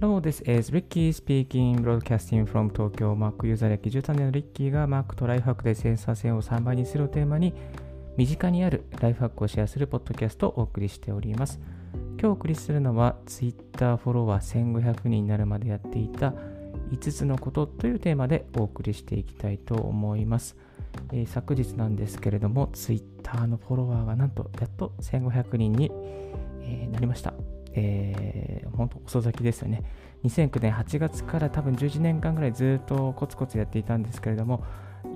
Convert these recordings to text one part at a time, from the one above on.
Hello, this is Ricky speaking, broadcasting from Tokyo Mac ユーザー歴13年のリッキーが Mac とライフハックで生産性を3倍にするをテーマに身近にあるライフハックをシェアするポッドキャストをお送りしております。今日お送りするのは Twitter フォロワー1500人になるまでやっていた5つのことというテーマでお送りしていきたいと思います。えー、昨日なんですけれども Twitter のフォロワーがなんとやっと1500人に、えー、なりました。えー、本当遅咲きですよね。2009年8月から多分11年間ぐらいずっとコツコツやっていたんですけれども、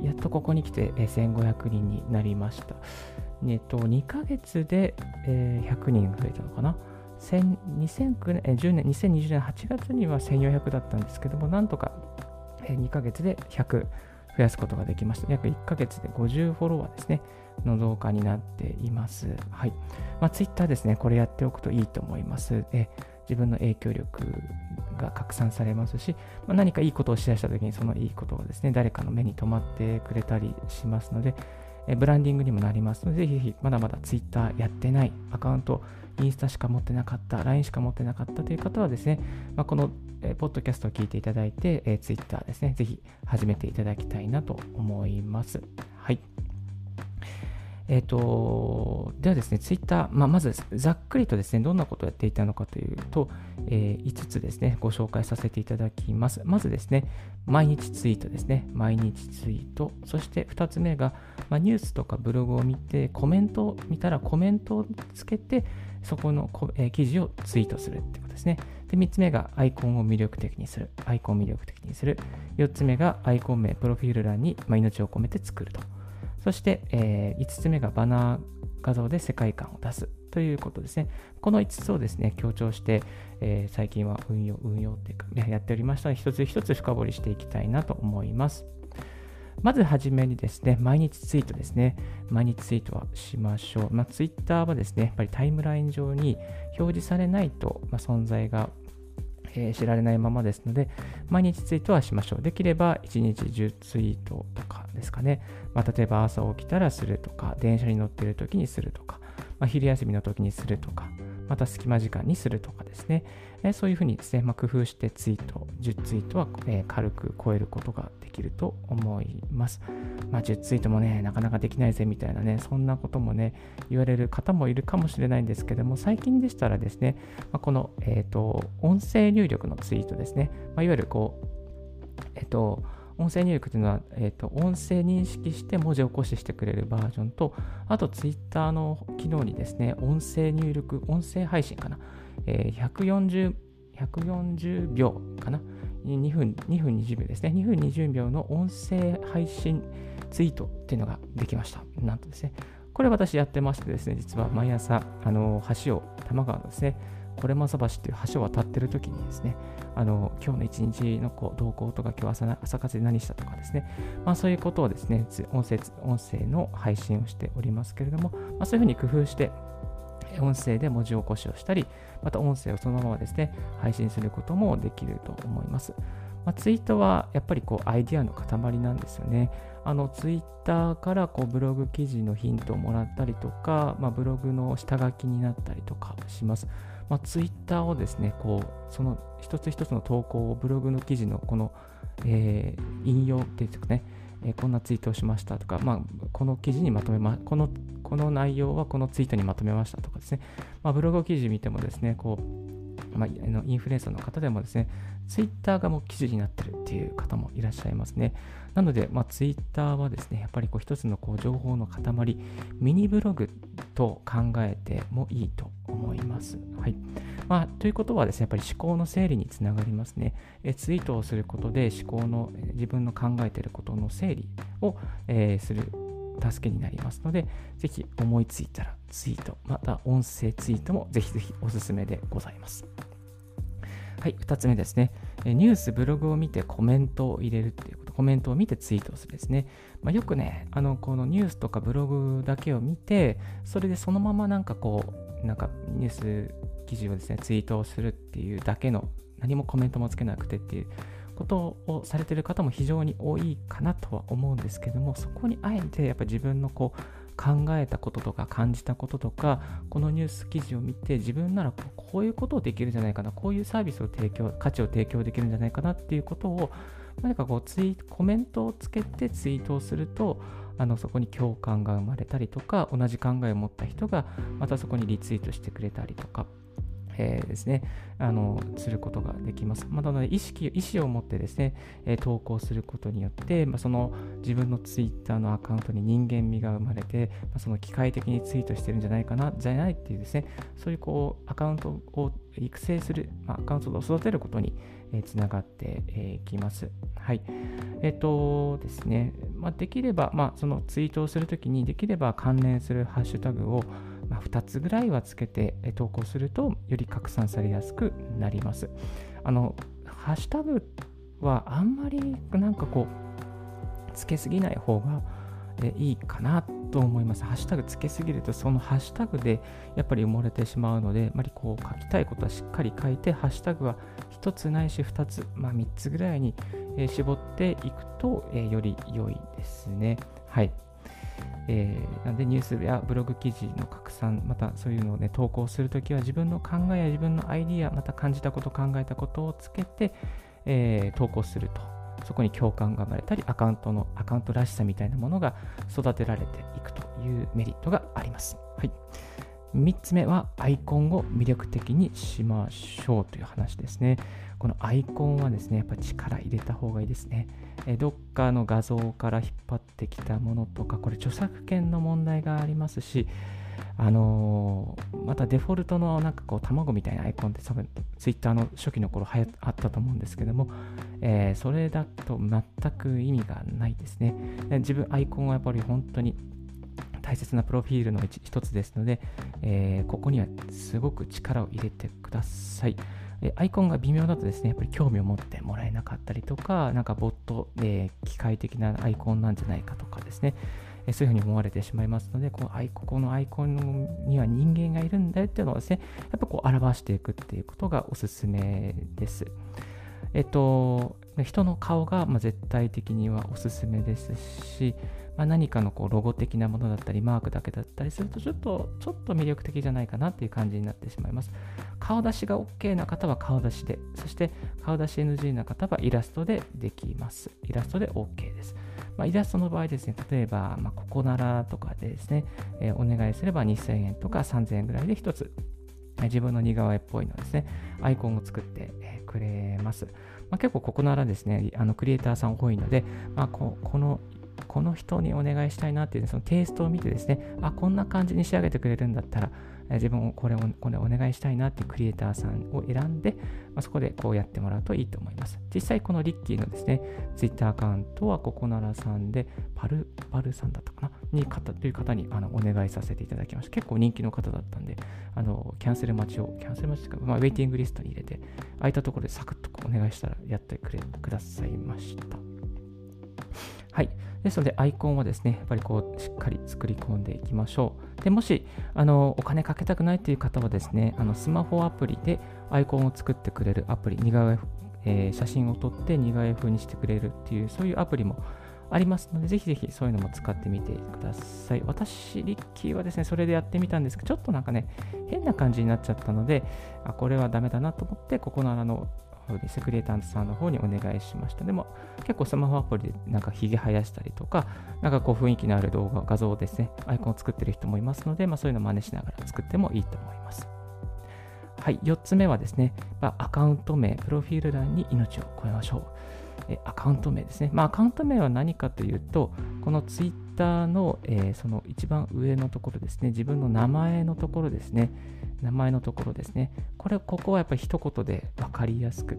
やっとここに来て1500人になりました。えっと、2ヶ月でえ100人増えたのかな？2009年、10年、2020年8月には1400だったんですけども、なんとか2ヶ月で100増やすことができました。約1ヶ月で50フォロワーですね、の増加になっています。はい。まあ、Twitter ですね、これやっておくといいと思います。え自分の影響力が拡散されますし、まあ、何かいいことをシェアしたときにそのいいことがですね、誰かの目に留まってくれたりしますので、ブランディングにもなりますので、ぜひぜひまだまだ Twitter やってないアカウント、インスタしか持ってなかった、LINE しか持ってなかったという方はですね、まあ、この、えポッドキャストを聞いていただいて、え Twitter ですね、ぜひ始めていただきたいなと思います。はい。えっ、ー、と、ではですね、ツイッター、まあ、まずざっくりとですね、どんなことをやっていたのかというと、えー、5つですね、ご紹介させていただきます。まずですね、毎日ツイートですね、毎日ツイート。そして2つ目が、まあ、ニュースとかブログを見て、コメントを見たらコメントをつけて、そこのこ、えー、記事をツイートするってことですね。で、3つ目がアイコンを魅力的にする。アイコンを魅力的にする。4つ目がアイコン名、プロフィール欄に、まあ、命を込めて作ると。そして、えー、5つ目がバナー画像で世界観を出すということですね。この5つをですね、強調して、えー、最近は運用、運用っていうか、ね、やっておりましたので、一つ一つ深掘りしていきたいなと思います。まずはじめにですね、毎日ツイートですね。毎日ツイートはしましょう。まあ、ツイッターはですね、やっぱりタイムライン上に表示されないと、まあ、存在がえー、知られないままですので、毎日ツイートはしましょう。できれば1日10ツイートとかですかね。まあ、例えば朝起きたらするとか、電車に乗ってる時にするとか、まあ、昼休みの時にするとか、また隙間時間にするとかですね。えそういうふうにですね、まあ、工夫してツイート、10ツイートは、え軽く超えることができると思います。まあ、10ツイートもね、なかなかできないぜみたいなね、そんなこともね、言われる方もいるかもしれないんですけども、最近でしたらですね、まあ、この、えっ、ー、と、音声入力のツイートですね、まあ、いわゆるこう、えっ、ー、と、音声入力というのは、えーと、音声認識して文字起こししてくれるバージョンと、あと Twitter の機能にですね、音声入力、音声配信かな、えー、140, 秒かな？2分、2分20秒ですね。2分20秒の音声配信ツイートっていうのができました。なんとですね。これ私やってましてですね、実は毎朝、あの、橋を、多摩川のですね、これまさ橋っていう橋を渡ってる時にですね、あの、今日の一日の動向とか、今日朝朝風で何したとかですね、まあそういうことをですね、音声、音声の配信をしておりますけれども、まあそういうふうに工夫して、音声で文字起こしをしたり、また音声をそのままですね、配信することもできると思います。まあ、ツイートはやっぱりこうアイディアの塊なんですよね。あのツイッターからこうブログ記事のヒントをもらったりとか、まあ、ブログの下書きになったりとかします。まあ、ツイッターをですね、こうその一つ一つの投稿をブログの記事のこの、えー、引用っていうんですかね、え、こんなツイートをしましたとか、まあ、この記事にまとめま、このこの内容はこのツイートにまとめましたとかですね、まあ、ブログ記事見てもですね、こう、まあ、インフルエンサーの方でもですね、ツイッターがもう記事になってるっていう方もいらっしゃいますね。なので、まあ、ツイッターはですね、やっぱりこう一つのこう情報の塊、ミニブログと考えてもいいと思います。はい。まあ、ということはですね、やっぱり思考の整理につながりますね。えツイートをすることで思考の、自分の考えていることの整理を、えー、する助けになりますので、ぜひ思いついたらツイート、また音声ツイートもぜひぜひおすすめでございます。はい、2つ目ですね。ニュース、ブログを見てコメントを入れるっていうこと、コメントを見てツイートをするですね。まあ、よくね、あの、このニュースとかブログだけを見て、それでそのままなんかこう、なんかニュース記事をですね、ツイートをするっていうだけの、何もコメントもつけなくてっていうことをされてる方も非常に多いかなとは思うんですけども、そこにあえてやっぱ自分のこう考えたこととか感じたこととかこのニュース記事を見て自分ならこういうことをできるんじゃないかなこういうサービスを提供価値を提供できるんじゃないかなっていうことを何かこうツイコメントをつけてツイートをするとあのそこに共感が生まれたりとか同じ考えを持った人がまたそこにリツイートしてくれたりとか。えー、ですね、あのすることができます。まあた、意識、意思を持ってですね、えー、投稿することによって、まあ、その自分のツイッターのアカウントに人間味が生まれて、まあ、その機械的にツイートしてるんじゃないかな、じゃないっていうですね、そういうこうアカウントを育成する、まあ、アカウントを育てることに、えー、つながってい、えー、きます。はい。えっ、とですね、まあ、できれば、まあ、そのツイートをするときに、できれば関連するハッシュタグを、まあ、2つぐらいはつけて投稿するとより拡散されやすくなります。あのハッシュタグはあんまりなんかこうつけすぎない方がいいかなと思います。ハッシュタグつけすぎるとそのハッシュタグでやっぱり埋もれてしまうので、あまりこう書きたいことはしっかり書いて、ハッシュタグは1つないし2つ、まあ、3つぐらいに絞っていくとより良いですね。はい。えー、なんでニュースやブログ記事の拡散、またそういうのをね、投稿するときは自分の考えや自分のアイディア、また感じたこと、考えたことをつけて、えー、投稿すると。そこに共感が生まれたり、アカウントの、アカウントらしさみたいなものが育てられていくというメリットがあります。はい。3つ目はアイコンを魅力的にしましょうという話ですね。このアイコンはですね、やっぱ力入れた方がいいですね。えどっかの画像から引っ張ってきたものとか、これ著作権の問題がありますし、あのー、またデフォルトのなんかこう卵みたいなアイコンって多分ツイッターの初期の頃はやあったと思うんですけども、えー、それだと全く意味がないですね。自分アイコンはやっぱり本当に大切なプロフィールの一つですので、えー、ここにはすごく力を入れてください。アイコンが微妙だとですね、やっぱり興味を持ってもらえなかったりとか、なんかボット、えー、機械的なアイコンなんじゃないかとかですね、えそういうふうに思われてしまいますので、このアイコンのアイコンには人間がいるんだよっていうのをですね、やっぱこう表していくっていうことがおすすめです。えっと、人の顔がま絶対的にはおすすめですし、まあ、何かのこうロゴ的なものだったり、マークだけだったりすると、ちょっと、ちょっと魅力的じゃないかなっていう感じになってしまいます。顔出しが OK な方は顔出しで、そして顔出し NG な方はイラストでできます。イラストで OK です。まあ、イラストの場合ですね、例えば、まあ、ここならとかでですね、えー、お願いすれば2000円とか3000円ぐらいで1つ、自分の似顔絵っぽいのですね、アイコンを作って、くれます。まあ、結構ここならですね、あのクリエイターさん多いので、まあ、ここのこの人にお願いしたいなっていうそのテイストを見てですね、あ、こんな感じに仕上げてくれるんだったら、自分をこれをこれお願いしたいなっていうクリエイターさんを選んで、まあ、そこでこうやってもらうといいと思います。実際このリッキーのですね、ツイッターアカウントはここならさんで、パル、パルさんだったかな？に方という方にあのお願いさせていただきました。結構人気の方だったんで、あのキャンセル待ちを、キャンセル待ちというか、まあ、ウェイティングリストに入れて、空いたところでサクッとお願いしたらやってくれくださいました。はい。ですので、アイコンはですね、やっぱりこう、しっかり作り込んでいきましょう。で、もし、あの、お金かけたくないという方はですね、あの、スマホアプリでアイコンを作ってくれるアプリ、似顔絵、えー、写真を撮って似顔絵風にしてくれるっていう、そういうアプリもありますので、ぜひぜひそういうのも使ってみてください。私、リッキーはですね、それでやってみたんですけど、ちょっとなんかね、変な感じになっちゃったので、あこれはダメだなと思って、ここのあの、方に、セクリエイターさんの方にお願いしました。でも、結構スマホアプリでなんかひげ生やしたりとか、なんかこう雰囲気のある動画、画像をですね、アイコンを作ってる人もいますので、まあ、そういうのを真似しながら作ってもいいと思います。はい、4つ目はですね、まあ、アカウント名、プロフィール欄に命を込めましょう。えアカウント名ですね。まあ、アカウント名は何かというと、この Twitter の、えー、その一番上のところですね、自分の名前のところですね、名前のところですね。これ、ここはやっぱり一言で分かりやすく。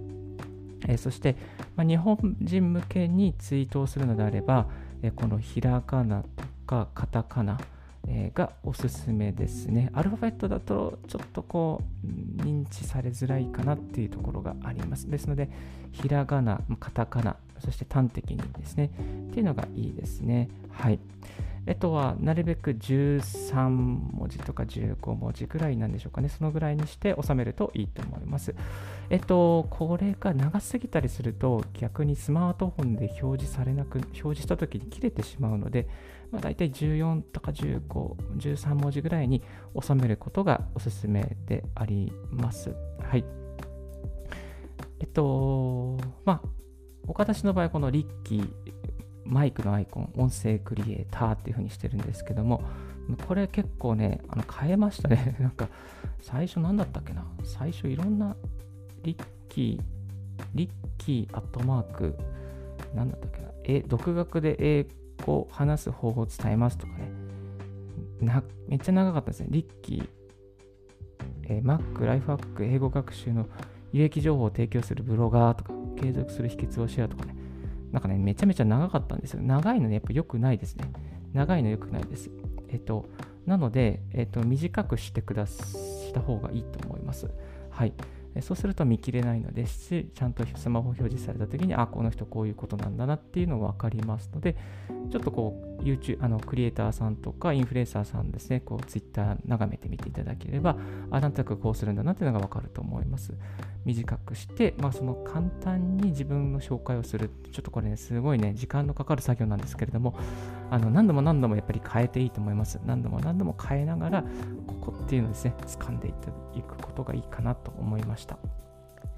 えー、そして、まあ、日本人向けにツイートをするのであれば、えー、このひらがなとかカタカナ、えー、がおすすめですね。アルファベットだとちょっとこう認知されづらいかなっていうところがあります。ですので、ひらがな、カタカナ、そして端的にですね、っていうのがいいですね。はい。えとは、なるべく13文字とか15文字ぐらいなんでしょうかね。そのぐらいにして収めるといいと思います。えっと、これが長すぎたりすると、逆にスマートフォンで表示されなく、表示した時に切れてしまうので、まあ、大体14とか15、13文字ぐらいに収めることがおすすめであります。はい。えっと、まあ、お形の場合、このリッキー、マイクのアイコン、音声クリエイターっていう風にしてるんですけども、これ結構ね、あの変えましたね。なんか、最初何だったっけな？最初いろんなリッキー、リッキーアットマーク、何だったっけな？え、独学で英語話す方法を伝えますとかね。なめっちゃ長かったですね。リッキー、えー、Mac、ライフハック、英語学習の有益情報を提供するブロガーとか、継続する秘訣をシェアとかね。なんかね、めちゃめちゃ長かったんですよ。長いのね、やっぱ良くないですね。長いの良くないです。えっと、なので、えっと、短くしてくだした方がいいと思います。はい。そうすると見切れないのですし、ちゃんとスマホ表示されたときに、あ、この人こういうことなんだなっていうのが分かりますので、ちょっとこう、YouTube、あの、クリエイターさんとかインフルエンサーさんですね、こう、Twitter 眺めてみていただければ、あ、なんとなくこうするんだなっていうのが分かると思います。短くして、まあ、その簡単に自分の紹介をする。ちょっとこれね、すごいね、時間のかかる作業なんですけれども、あの、何度も何度もやっぱり変えていいと思います。何度も何度も変えながら、ここっていうのをですね、掴んでいくことがいいかなと思いました。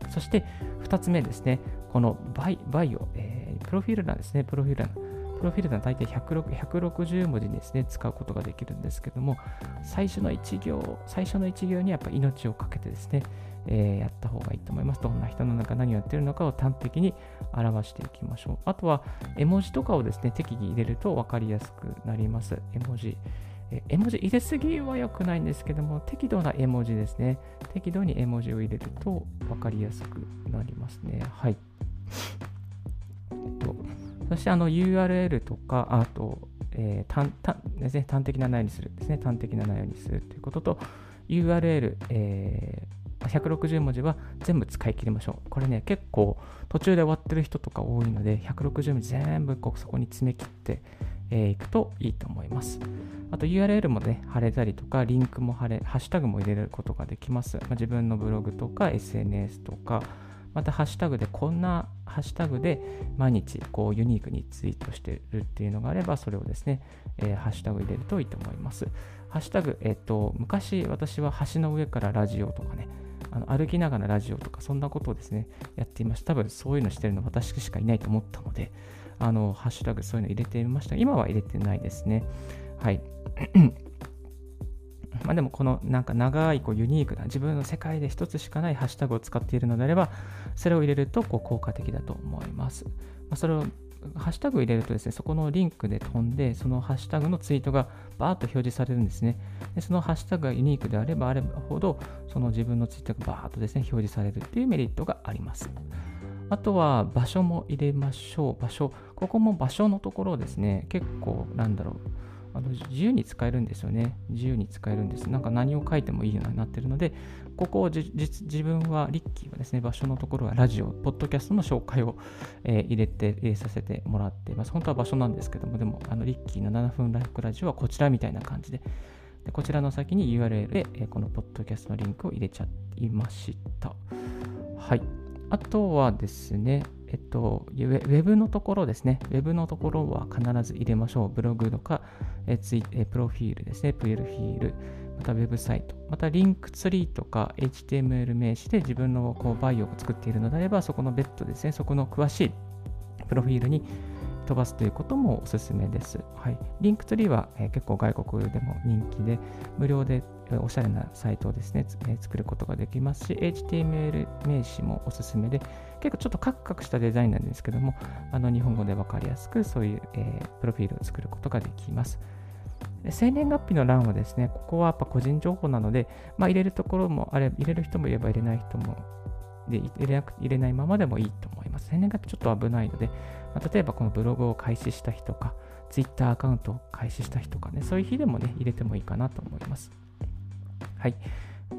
そして2つ目ですね、このバイバイオ、えー、プロフィール欄ですね、プロフィール欄。プロフィール欄大体160文字ですね、使うことができるんですけども、最初の1行、最初の1行にやっぱ命をかけてですね、えー、やった方がいいと思います。どんな人の中何をやってるのかを端的に表していきましょう。あとは、絵文字とかをですね、適宜入れると分かりやすくなります。絵文字。絵文字入れすぎは良くないんですけども、適度な絵文字ですね。適度に絵文字を入れると分かりやすくなりますね。はい。えっとそしてあの URL とか、あと、えー、端ですね、端的な内容にするですね。端的な内容にするということと、URL、えー、160文字は全部使い切りましょう。これね、結構途中で終わってる人とか多いので、160文字全部こうそこに詰め切って、えー、くといいと思います。あと URL もね、貼れたりとか、リンクも貼れ、ハッシュタグも入れることができます。まあ、自分のブログとか SNS とか、またハッシュタグでこんなハッシュタグで毎日こうユニークにツイートしてるっていうのがあれば、それをですね、えー、ハッシュタグ入れるといいと思います。ハッシュタグ、えっ、ー、と、昔私は橋の上からラジオとかね、あの歩きながらラジオとかそんなことをですね、やっていました。多分そういうのしてるの私しかいないと思ったので、あの、ハッシュタグそういうの入れてみました。今は入れてないですね。はい。まあでもこのなんか長いこうユニークな自分の世界で一つしかないハッシュタグを使っているのであれば、それを入れるとこう効果的だと思います。まあ、それをハッシュタグを入れるとですね、そこのリンクで飛んで、そのハッシュタグのツイートがバーッと表示されるんですね。でそのハッシュタグがユニークであればあればほど、その自分のツイートがバーッとですね、表示されるっていうメリットがあります。あとは場所も入れましょう。場所。ここも場所のところですね、結構なんだろう。あの自由に使えるんですよね。自由に使えるんです。なんか何を書いてもいいようになってるので、ここを自分は、リッキーはですね、場所のところはラジオ、ポッドキャストの紹介を、えー、入れて、入れさせてもらっています。本当は場所なんですけども、でも、あのリッキーの7分ライフクラジオはこちらみたいな感じで、でこちらの先に URL で、えー、このポッドキャストのリンクを入れちゃいました。はい。あとはですね、えっと、ウェブのところですね。ウェブのところは必ず入れましょう。ブログとか、えツイえプロフィールですね。プロフィール、またウェブサイト、またリンクツリーとか HTML 名詞で自分のこうバイオを作っているのであれば、そこの別途ですね、そこの詳しいプロフィールに飛ばすということもおすすめです。はい、リンクツリーは、えー、結構外国でも人気で、無料でおしゃれなサイトをですね、え、作ることができますし、HTML 名詞もおすすめで、結構ちょっとカクカクしたデザインなんですけども、あの日本語でわかりやすく、そういう、えー、プロフィールを作ることができます。生年月日の欄はですね、ここはやっぱ個人情報なので、まあ、入れるところもあれ、入れる人もいれば入れない人もで入れ入れないままでもいいと思います。生年月日ちょっと危ないので、まあ、例えばこのブログを開始した日とか、Twitter アカウントを開始した日とかね、そういう日でもね、入れてもいいかなと思います。はい。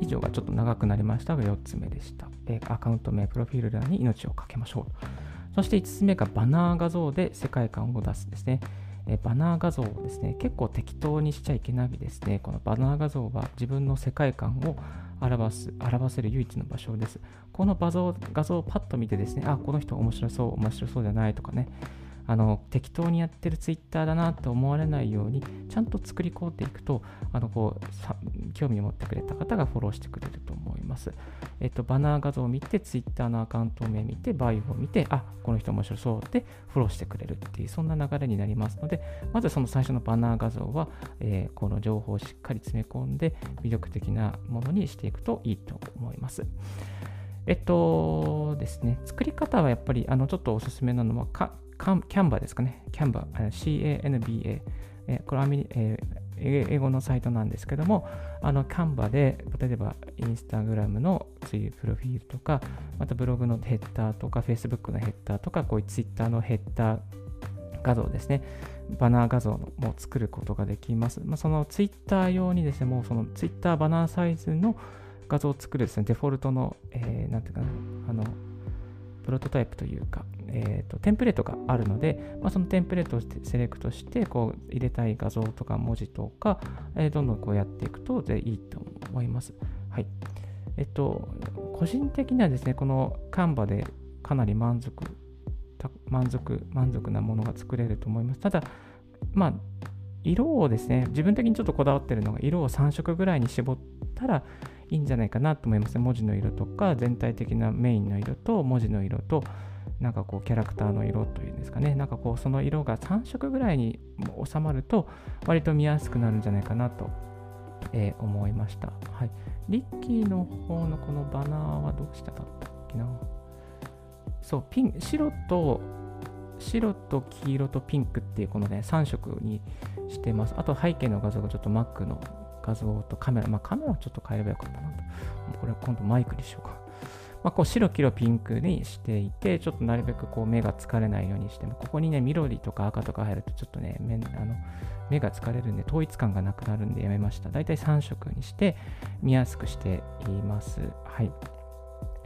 以上がちょっと長くなりましたが、4つ目でした。え、アカウント名、プロフィール欄に命をかけましょう。そして5つ目がバナー画像で世界観を出すですね。えバナー画像をですね、結構適当にしちゃいけないですね。このバナー画像は自分の世界観を表す、表せる唯一の場所です。この画像画像をパッと見てですね、あ、この人面白そう、面白そうじゃないとかね、あの適当にやってるツイッターだなと思われないようにちゃんと作り込んでいくとあのこう興味を持ってくれた方がフォローしてくれると思います。えっと、バナー画像を見て、ツイッターのアカウント名見て、バイオを見て、あ、この人面白そうってフォローしてくれるっていう、そんな流れになりますので、まずその最初のバナー画像は、えー、この情報をしっかり詰め込んで、魅力的なものにしていくといいと思います。えっとですね、作り方はやっぱりあのちょっとおすすめなのはカ、キャンバですかね。キャンバ、C-A-N-B-A。これは、え、英語のサイトなんですけども、あの、キャンバで、例えば、インスタグラムのツイプロフィールとか、またブログのヘッダーとか、Facebook のヘッダーとか、こういう Twitter のヘッダー画像ですね。バナー画像も作ることができます。まあ、その Twitter 用にですね、もうその Twitter バナーサイズの画像を作るですね、デフォルトの、えー、なんていうかな、あの、プロトタイプというか、えーと、テンプレートがあるので、まあ、そのテンプレートをセレクトしてこう入れたい画像とか文字とか、えー、どんどんこうやっていくとでいいと思います。はい。えっと、個人的にはですね、このカンバでかなり満足、満足、満足なものが作れると思います。ただ、まあ、色をですね、自分的にちょっとこだわってるのが、色を3色ぐらいに絞ったら、いいんじゃないかなと思います。文字の色とか、全体的なメインの色と、文字の色と、なんかこう、キャラクターの色というんですかね。なんかこう、その色が3色ぐらいに収まると、割と見やすくなるんじゃないかなと、えー、思いました。はい。リッキーの方のこのバナーはどうしただったっけな。そう、ピン、白と、白と黄色とピンクっていうこのね、3色にしてます。あと背景の画像がちょっと Mac の画像とカメラ、まあカメラはちょっと変えればよかったなと。これは今度マイクにしようか。まあ、こう白黄色ピンクにしていて、ちょっとなるべくこう目が疲れないようにして、ここにね、緑とか赤とか入るとちょっとね、目あの目が疲れるんで、統一感がなくなるんでやめました。だいたい3色にして見やすくしています。はい。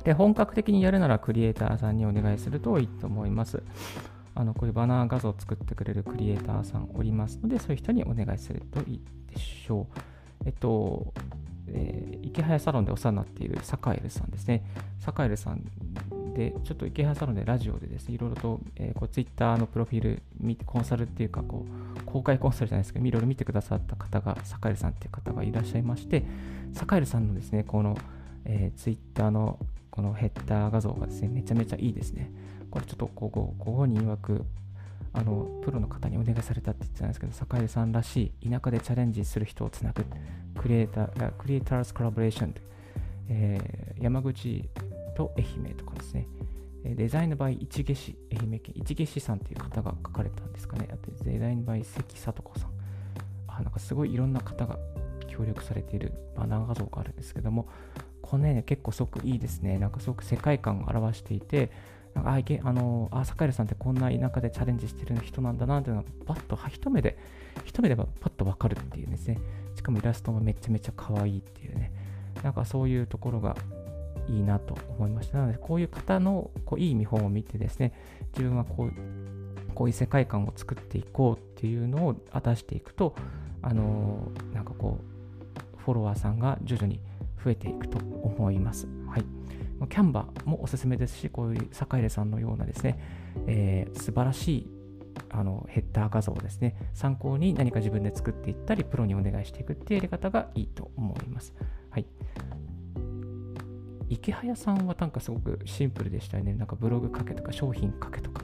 で、本格的にやるならクリエイターさんにお願いするといいと思います。あのこういうバナー画像を作ってくれるクリエイターさんおりますので、そういう人にお願いするといいでしょう。えっと、えー、池早サロンでお世話になっているサカエルさんですね。サカエルさんで、ちょっと池早サロンでラジオでですね、いろいろと、えー、こうツイッターのプロフィール、コンサルっていうか、こう、公開コンサルじゃないですけど、いろいろ見てくださった方が、サカエルさんっていう方がいらっしゃいまして、サカエルさんのですね、この、えー、ツイッターのこのヘッダー画像がですね、めちゃめちゃいいですね。これちょっとここ、ご本人曰く、あのプロの方にお願いされたって言ってたんですけど、坂井さんらしい田舎でチャレンジする人をつなぐクリエイター、クリエイターズコラボレーション、えー、山口と愛媛とかですね、デザインの場合、市毛市、愛媛県、市毛市さんという方が書かれたんですかね。あと、デザインの場合、関里子さん。あ、なんかすごいいろんな方が協力されているバナー画像があるんですけども、これね、結構すごくいいですね。なんかすごく世界観を表していて、なんかあいあのあ坂井さんってこんな田舎でチャレンジしてる人なんだなっていうのがパッと一目で一目でパッとわかるっていうですね。しかもイラストもめちゃめちゃ可愛いっていうね。なんかそういうところがいいなと思いました。なのでこういう方のこういい見本を見てですね自分はこうこういう世界観を作っていこうっていうのを果たしていくとあのなんかこうフォロワーさんが徐々に増えていくと思います。キャンバーもおすすめですし、こういう坂入さんのようなですね、えー、素晴らしいあのヘッダー画像をですね、参考に何か自分で作っていったり、プロにお願いしていくっていうやり方がいいと思います。はい。池早さんはなんかすごくシンプルでしたよね。なんかブログ書けとか商品書けとか、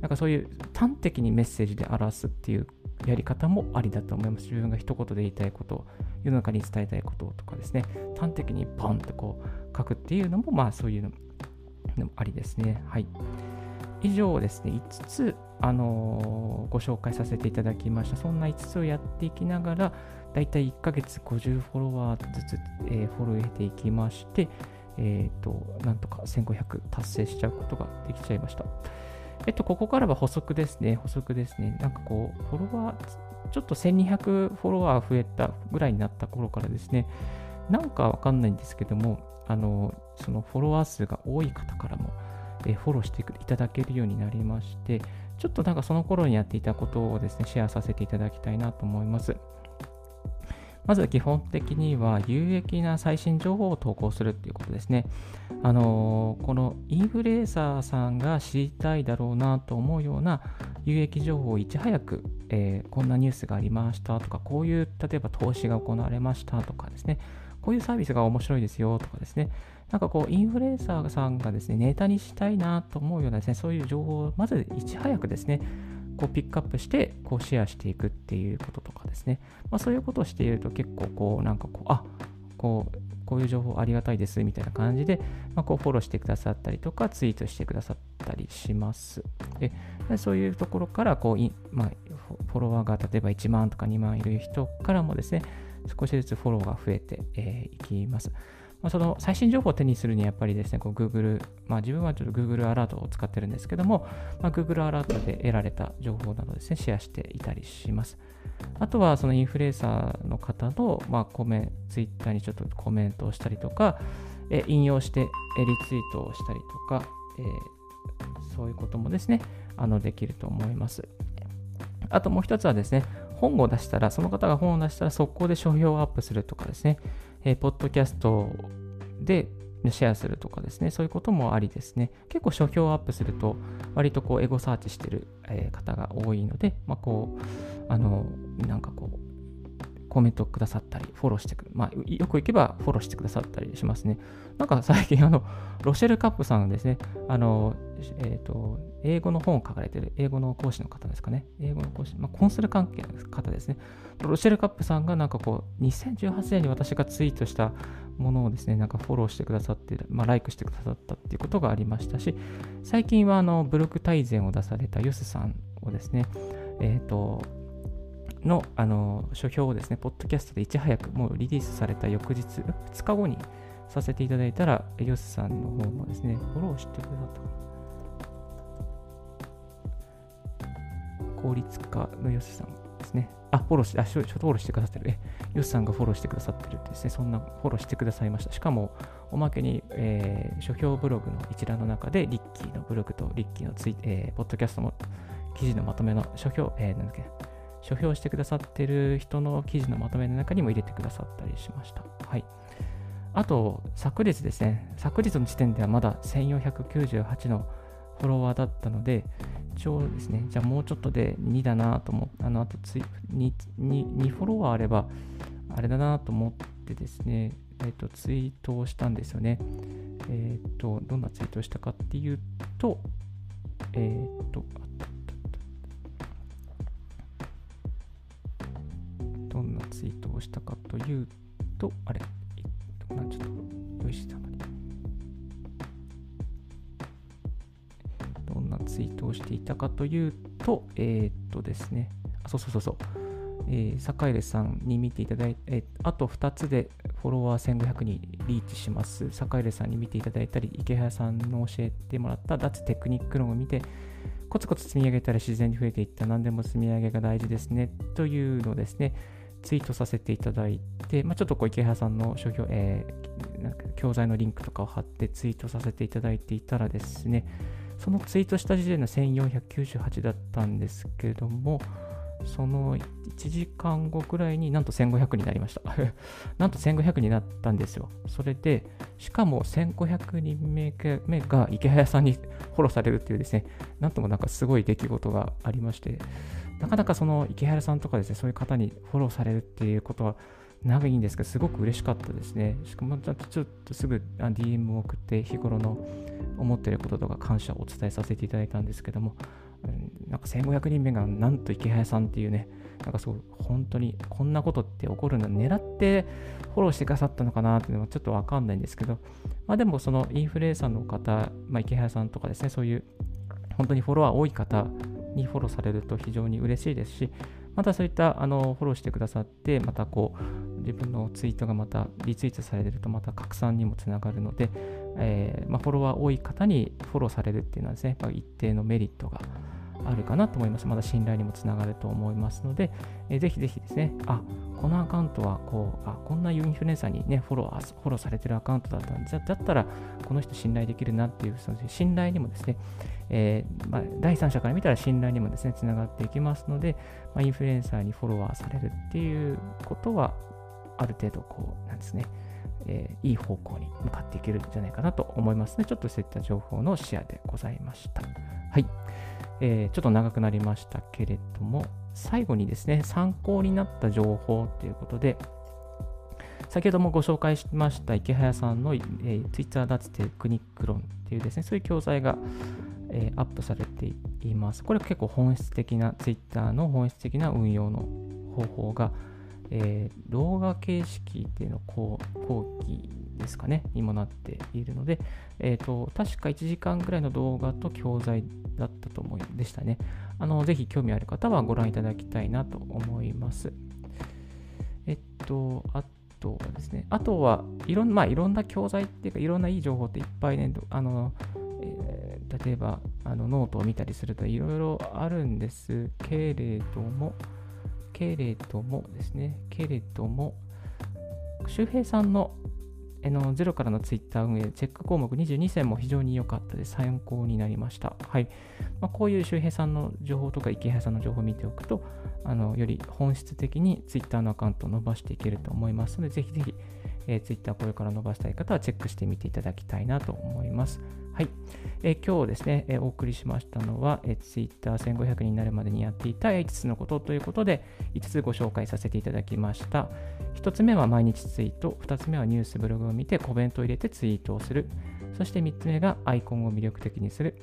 なんかそういう端的にメッセージで表すっていうやり方もありだと思います。自分が一言で言いたいこと、世の中に伝えたいこととかですね、端的にポンとこう書くっていうのも、まあそういうのもありですね。はい。以上ですね、5つ、あのー、ご紹介させていただきました。そんな5つをやっていきながら、だいたい1ヶ月50フォロワーずつ、えー、フォローを得ていきまして、えっ、ー、と、なんとか1500達成しちゃうことができちゃいました。えっと、ここからは補足ですね。補足ですね。なんかこう、フォロワー、ちょっと1200フォロワー増えたぐらいになった頃からですね、なんかわかんないんですけども、あの、そのフォロワー数が多い方からも、えフォローしていただけるようになりまして、ちょっとなんかその頃にやっていたことをですね、シェアさせていただきたいなと思います。まず基本的には有益な最新情報を投稿するっていうことですね。あの、このインフルエンサーさんが知りたいだろうなと思うような有益情報をいち早く、えー、こんなニュースがありましたとか、こういう例えば投資が行われましたとかですね、こういうサービスが面白いですよとかですね、なんかこう、インフルエンサーさんがですね、ネタにしたいなと思うようなですね、そういう情報をまずいち早くですね、こうピックアップしてこうシェアしていくっていうこととかですね、まあ、そういうことをしていると結構こうなんかこうあこうこういう情報ありがたいですみたいな感じで、まあ、こうフォローしてくださったりとかツイートしてくださったりします。でそういうところからこうまあ、フォロワーが例えば1万とか2万いる人からもですね少しずつフォローが増えてい、えー、きます。まあ、その最新情報を手にするにやっぱりですね、Google、まあ、自分はちょっと Google アラートを使ってるんですけども、まあ、Google アラートで得られた情報などですね、シェアしていたりします。あとはそのインフルエンサーの方の、まあ、コメ、ンツイッターにちょっとコメントをしたりとか、え引用してリツイートをしたりとか、えー、そういうこともですね、あのできると思います。あともう一つはですね、本を出したら、その方が本を出したら速攻で書評をアップするとかですね、えー、ポッドキャストでシェアするとかですね、そういうこともありですね。結構書評をアップすると、割とこうエゴサーチしてる、方が多いので、まあ、こう、あの、なんかこう、コメントくださったり、フォローしてくる。まあ、よく行けばフォローしてくださったりしますね。なんか最近、あの、ロシェルカップさんですね、あの、え、ー、と、英語の本を書かれている、英語の講師の方ですかね。英語の講師、まあ、コンサル関係の方ですね。ロシェルカップさんがなんかこう、2018年に私がツイートしたものをですね、なんかフォローしてくださって、まあ、ライクしてくださったっていうことがありましたし、最近はあの、ブログ大全を出されたユスさんをですね、えっ、ー、と、のあの書評をですね、ポッドキャストでいち早くもうリリースされた翌日、2日後にさせていただいたら、ヨスさんの方もですね、フォローしてくださったかな。効率化のヨスさんですね。あ、フォローして、あ、ちょっとフォローしてくださってる。え、ヨスさんがフォローしてくださってるってですね、そんなフォローしてくださいました。しかも、おまけに、えー、書評ブログの一覧の中で、リッキーのブログとリッキーのツイ、えー、ポッドキャストも記事のまとめの書評、えー、なんだっけ、書評してくださってる人の記事のまとめの中にも入れてくださったりしました。はい。あと、昨日ですね、昨日の時点ではまだ1498のフォロワーだったので、一応ですね、じゃあもうちょっとで2だなと思って、あの、あとツイ 2, 2, 2フォロワーあれば、あれだなと思ってですね、えっ、ー、と、ツイートをしたんですよね。えっ、ー、と、どんなツイートをしたかっていうと、えっ、ー、と、どんなツイートをしたかというと、あれ、ちょっと用意したのツイートをしていたかというと、えー、っとですね、あ、そうそうそうそう。えー、坂入さんに見ていただいて、えー、あと2つでフォロワー1500にリーチします。坂入さんに見ていただいたり、池原さんの教えてもらった脱テクニック論を見て、コツコツ積み上げたら自然に増えていった。何でも積み上げが大事ですね。というのをですね、ツイートさせていただいて、まあ、ちょっとこう池原さんの書評、えー、なんか教材のリンクとかを貼ってツイートさせていただいていたらですね、そのツイートした時点で1498だったんですけれども、その1時間後くらいになんと1500になりました。なんと1500になったんですよ。それで、しかも1500人目が池早さんにフォローされるっていうですね、なんともなんかすごい出来事がありまして、なかなかその池原さんとかですね、そういう方にフォローされるっていうことは長いんですけど、すごく嬉しかったですね。しかも、ちょっとちょっとすぐ DM を送って、日頃の思っていることとか感謝をお伝えさせていただいたんですけども、なんか1500人目がなんと池早さんっていうね、なんかすごい本当にこんなことって起こるの狙ってフォローしてくださったのかなっていうのはちょっとわかんないんですけど、まあでもそのインフルエンサーの方、まあ池早さんとかですね、そういう本当にフォロワー多い方にフォローされると非常に嬉しいですし、またそういったあのフォローしてくださって、またこう自分のツイートがまたリツイートされるとまた拡散にもつながるので、えー、まあ、フォロワー多い方にフォローされるっていうのはですね、やっぱ一定のメリットがあるかなと思います。まだ信頼にもつながると思いますので、えー、ぜひぜひですね、あ、このアカウントはこう、あ、こんなインフルエンサーにね、フォロー、フォローされてるアカウントだったんで、だったら、この人信頼できるなっていう、その信頼にもですね、えー、まあ、第三者から見たら信頼にもですね、つながっていきますので、まあ、インフルエンサーにフォロワーされるっていうことは、ある程度こうなんですね、えー、いい方向に向かっていけるんじゃないかなと思いますね。ちょっとそういった情報のシェアでございました。はい。えー、ちょっと長くなりましたけれども、最後にですね、参考になった情報ということで、先ほどもご紹介しました池早さんの、えー、Twitter 脱テクニック論っていうですね、そういう教材が、えー、アップされています。これ結構本質的な Twitter の本質的な運用の方法が、えー、動画形式っていうの後後期ですかね、にもなっているので、えっ、ー、と、確か1時間ぐらいの動画と教材だったと思いでしたね。あの、ぜひ興味ある方はご覧いただきたいなと思います。えっと、あとはですね、あとはいろん,、まあ、いろんな教材っていうか、いろんないい情報っていっぱいね、あの、えー、例えばあのノートを見たりするといろいろあるんですけれども、けれどもですね、けれども、周平さんののゼロからのツイッター運営、チェック項目22選も非常に良かったです。参考になりました。はい。まあ、こういう周平さんの情報とか池原さんの情報を見ておくと、あのより本質的にツイッターのアカウントを伸ばしていけると思いますので、ぜひぜひ、えー、ツイッターこれから伸ばしたい方はチェックしてみていただきたいなと思います。はい。え、今日ですね、え、お送りしましたのは、えー、Twitter1500 になるまでにやっていた5つのことということで、5つご紹介させていただきました。1つ目は毎日ツイート、2つ目はニュースブログを見てコメントを入れてツイートをする。そして3つ目がアイコンを魅力的にする。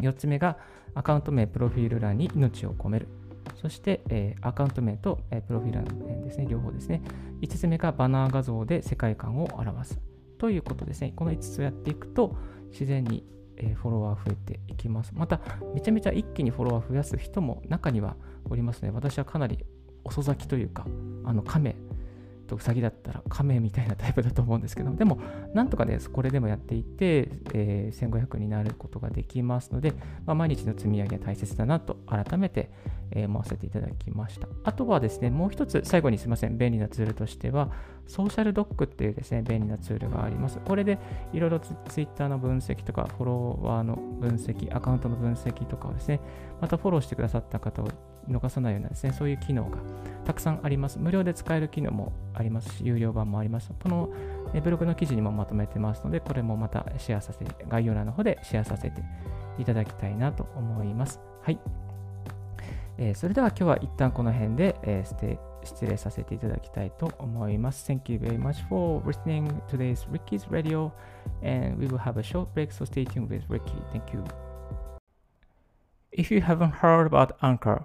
4つ目がアカウント名、プロフィール欄に命を込める。そして、えー、アカウント名と、えー、プロフィール欄ですね、両方ですね。5つ目がバナー画像で世界観を表す。ということですね。この5つをやっていくと、自然に、えフォロワー増えていきます。また、めちゃめちゃ一気にフォロワー増やす人も中にはおりますね。私はかなり遅咲きというか、あの、亀とウサギだったら亀みたいなタイプだと思うんですけどでもなんとかねこれでもやっていて、えー、1500になることができますので、まあ、毎日の積み上げは大切だなと改めて、えー、思わせていただきました。あとはですねもう一つ最後にすみません便利なツールとしてはソーシャルドックっていうですね便利なツールがあります。これでいろいろツイッターの分析とかフォロワーの分析アカウントの分析とかをですねまたフォローしてくださった方を逃さないようなですね、そういう機能がたくさんあります。無料で使える機能もありますし、有料版もあります。このブログの記事にもまとめてますので、これもまたシェアさせて、概要欄の方でシェアさせていただきたいなと思います。はい。えー、それでは今日は一旦この辺で、えー、失礼させていただきたいと思います。Thank you very much for listening to today's Ricky's Radio and we will have a short break, so stay tuned with Ricky. Thank you. If you haven't heard about Anchor,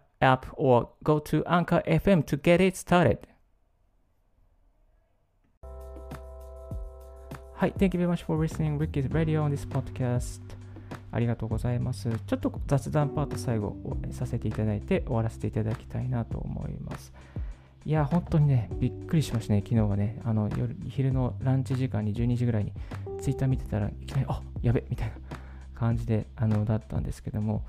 app or go to Anchor FM to get it started. はい、Thank you very much for listening Ricky's Radio on this podcast. ありがとうございます。ちょっと雑談パート最後させていただいて終わらせていただきたいなと思います。いや、本当にね、びっくりしましたね、昨日はね。あの夜昼のランチ時間に12時ぐらいにツイッター見てたらいきなり、あやべみたいな感じであのだったんですけども、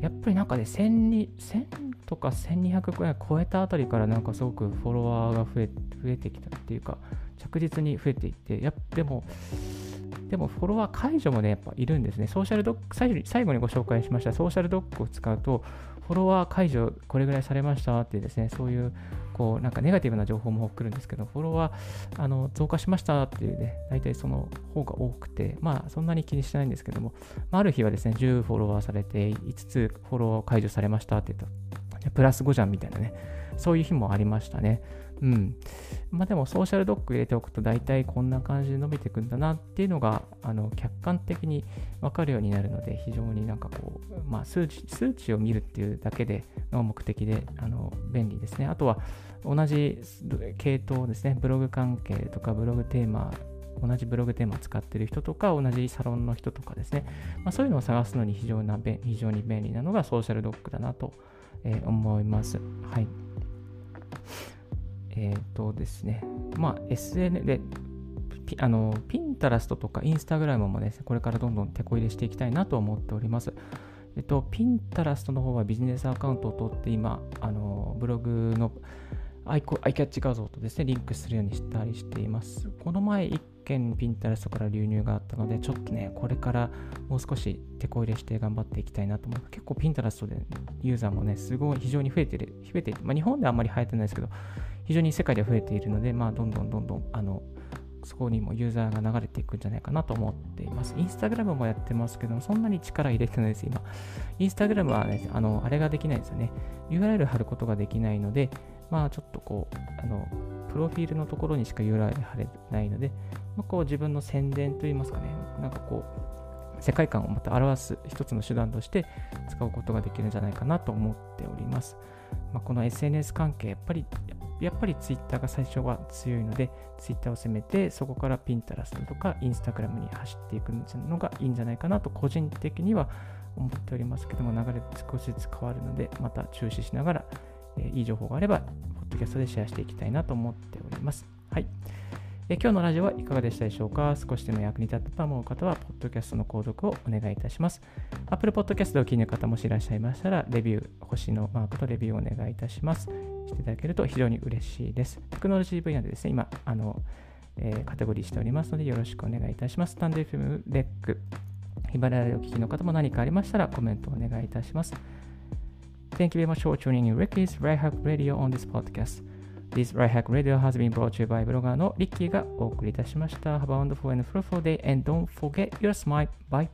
やっぱりなんかね、1000, 1000とか1200くらい超えたあたりからなんかすごくフォロワーが増え増えてきたっていうか、着実に増えていって、やでも、でもフォロワー解除もね、やっぱいるんですね。ソーシャルドック、最後に最後にご紹介しましたソーシャルドックを使うと、フォロワー解除これぐらいされましたってですね、そういうこうなんかネガティブな情報も送るんですけど、フォロワーあの増加しましたっていうね、大体その方が多くて、まあそんなに気にしてないんですけども、まあ、ある日はですね、10フォロワーされて、5つフォロワー解除されましたって言うと、プラス5じゃんみたいなね、そういう日もありましたね。うん。まあでもソーシャルドック入れておくと大体こんな感じで伸びていくんだなっていうのがあの客観的に分かるようになるので非常になんかこう、まあ数値、数値を見るっていうだけでの目的であの便利ですね。あとは同じ系統ですね、ブログ関係とかブログテーマ同じブログテーマを使っている人とか、同じサロンの人とかですね、まあ、そういうのを探すのに非常な非常に便利なのがソーシャルドックだなと、思います。はい。えっ、ー、とですね、まあ、SN で、あのピンタラストとかインスタグラムもね、これからどんどん手こ入れしていきたいなと思っております。えっと、ピンタラストの方はビジネスアカウントを取って今、あのブログのアイコアイキャッチ画像とですね、リンクするようにしたりしています。この前1件ピンタレストから流入があったので、ちょっとね、これからもう少し手こ入れして頑張っていきたいなと思います。結構ピンタレストでユーザーもね、すごい非常に増えてる、増えてる。まあ、日本ではあんまり流行ってないですけど、非常に世界で増えているので、まあ、どんどんどんどん、あの、そこにもユーザーが流れていくんじゃないかなと思っています。インスタグラムもやってますけども、そんなに力入れてないです、今。インスタグラムはね、あの、あれができないですよね。URL 貼ることができないので、まあちょっとこう、あの、プロフィールのところにしか URL 貼れないので、まあ、こう自分の宣伝といいますかね、なんかこう、世界観をまた表す一つの手段として使うことができるんじゃないかなと思っております。まあ、この SNS 関係、やっぱり、やっぱり Twitter が最初は強いので、Twitter を攻めて、そこから Pinterest とか Instagram に走っていくのがいいんじゃないかなと、個人的には思っておりますけども、流れ少しずつ変わるので、また注視しながらえいい情報があれば、ポッドキャストでシェアしていきたいなと思っております。はい。え今日のラジオはいかがでしたでしょうか？少しでも役に立ったと思う方は、ポッドキャストの購読をお願いいたします。Apple Podcast を気に入る方もしいらっしゃいましたら、レビュー、星のマークとレビューをお願いいたします。していただけると非常に嬉しいです。テクノロジー分野でですね、今、あの、えー、カテゴリーしておりますので、よろしくお願いいたします。スタンド FM レック、ヒマラヤを聞きの方も何かありましたらコメントお願いいたします。Thank you very much for tuning in Ricky's Right Hack Radio on this podcast. This Right Hack Radio has been brought to you by ブロガーのリッキーがお送りいたしました。Have a wonderful and fruitful day and don't forget your smile. Bye.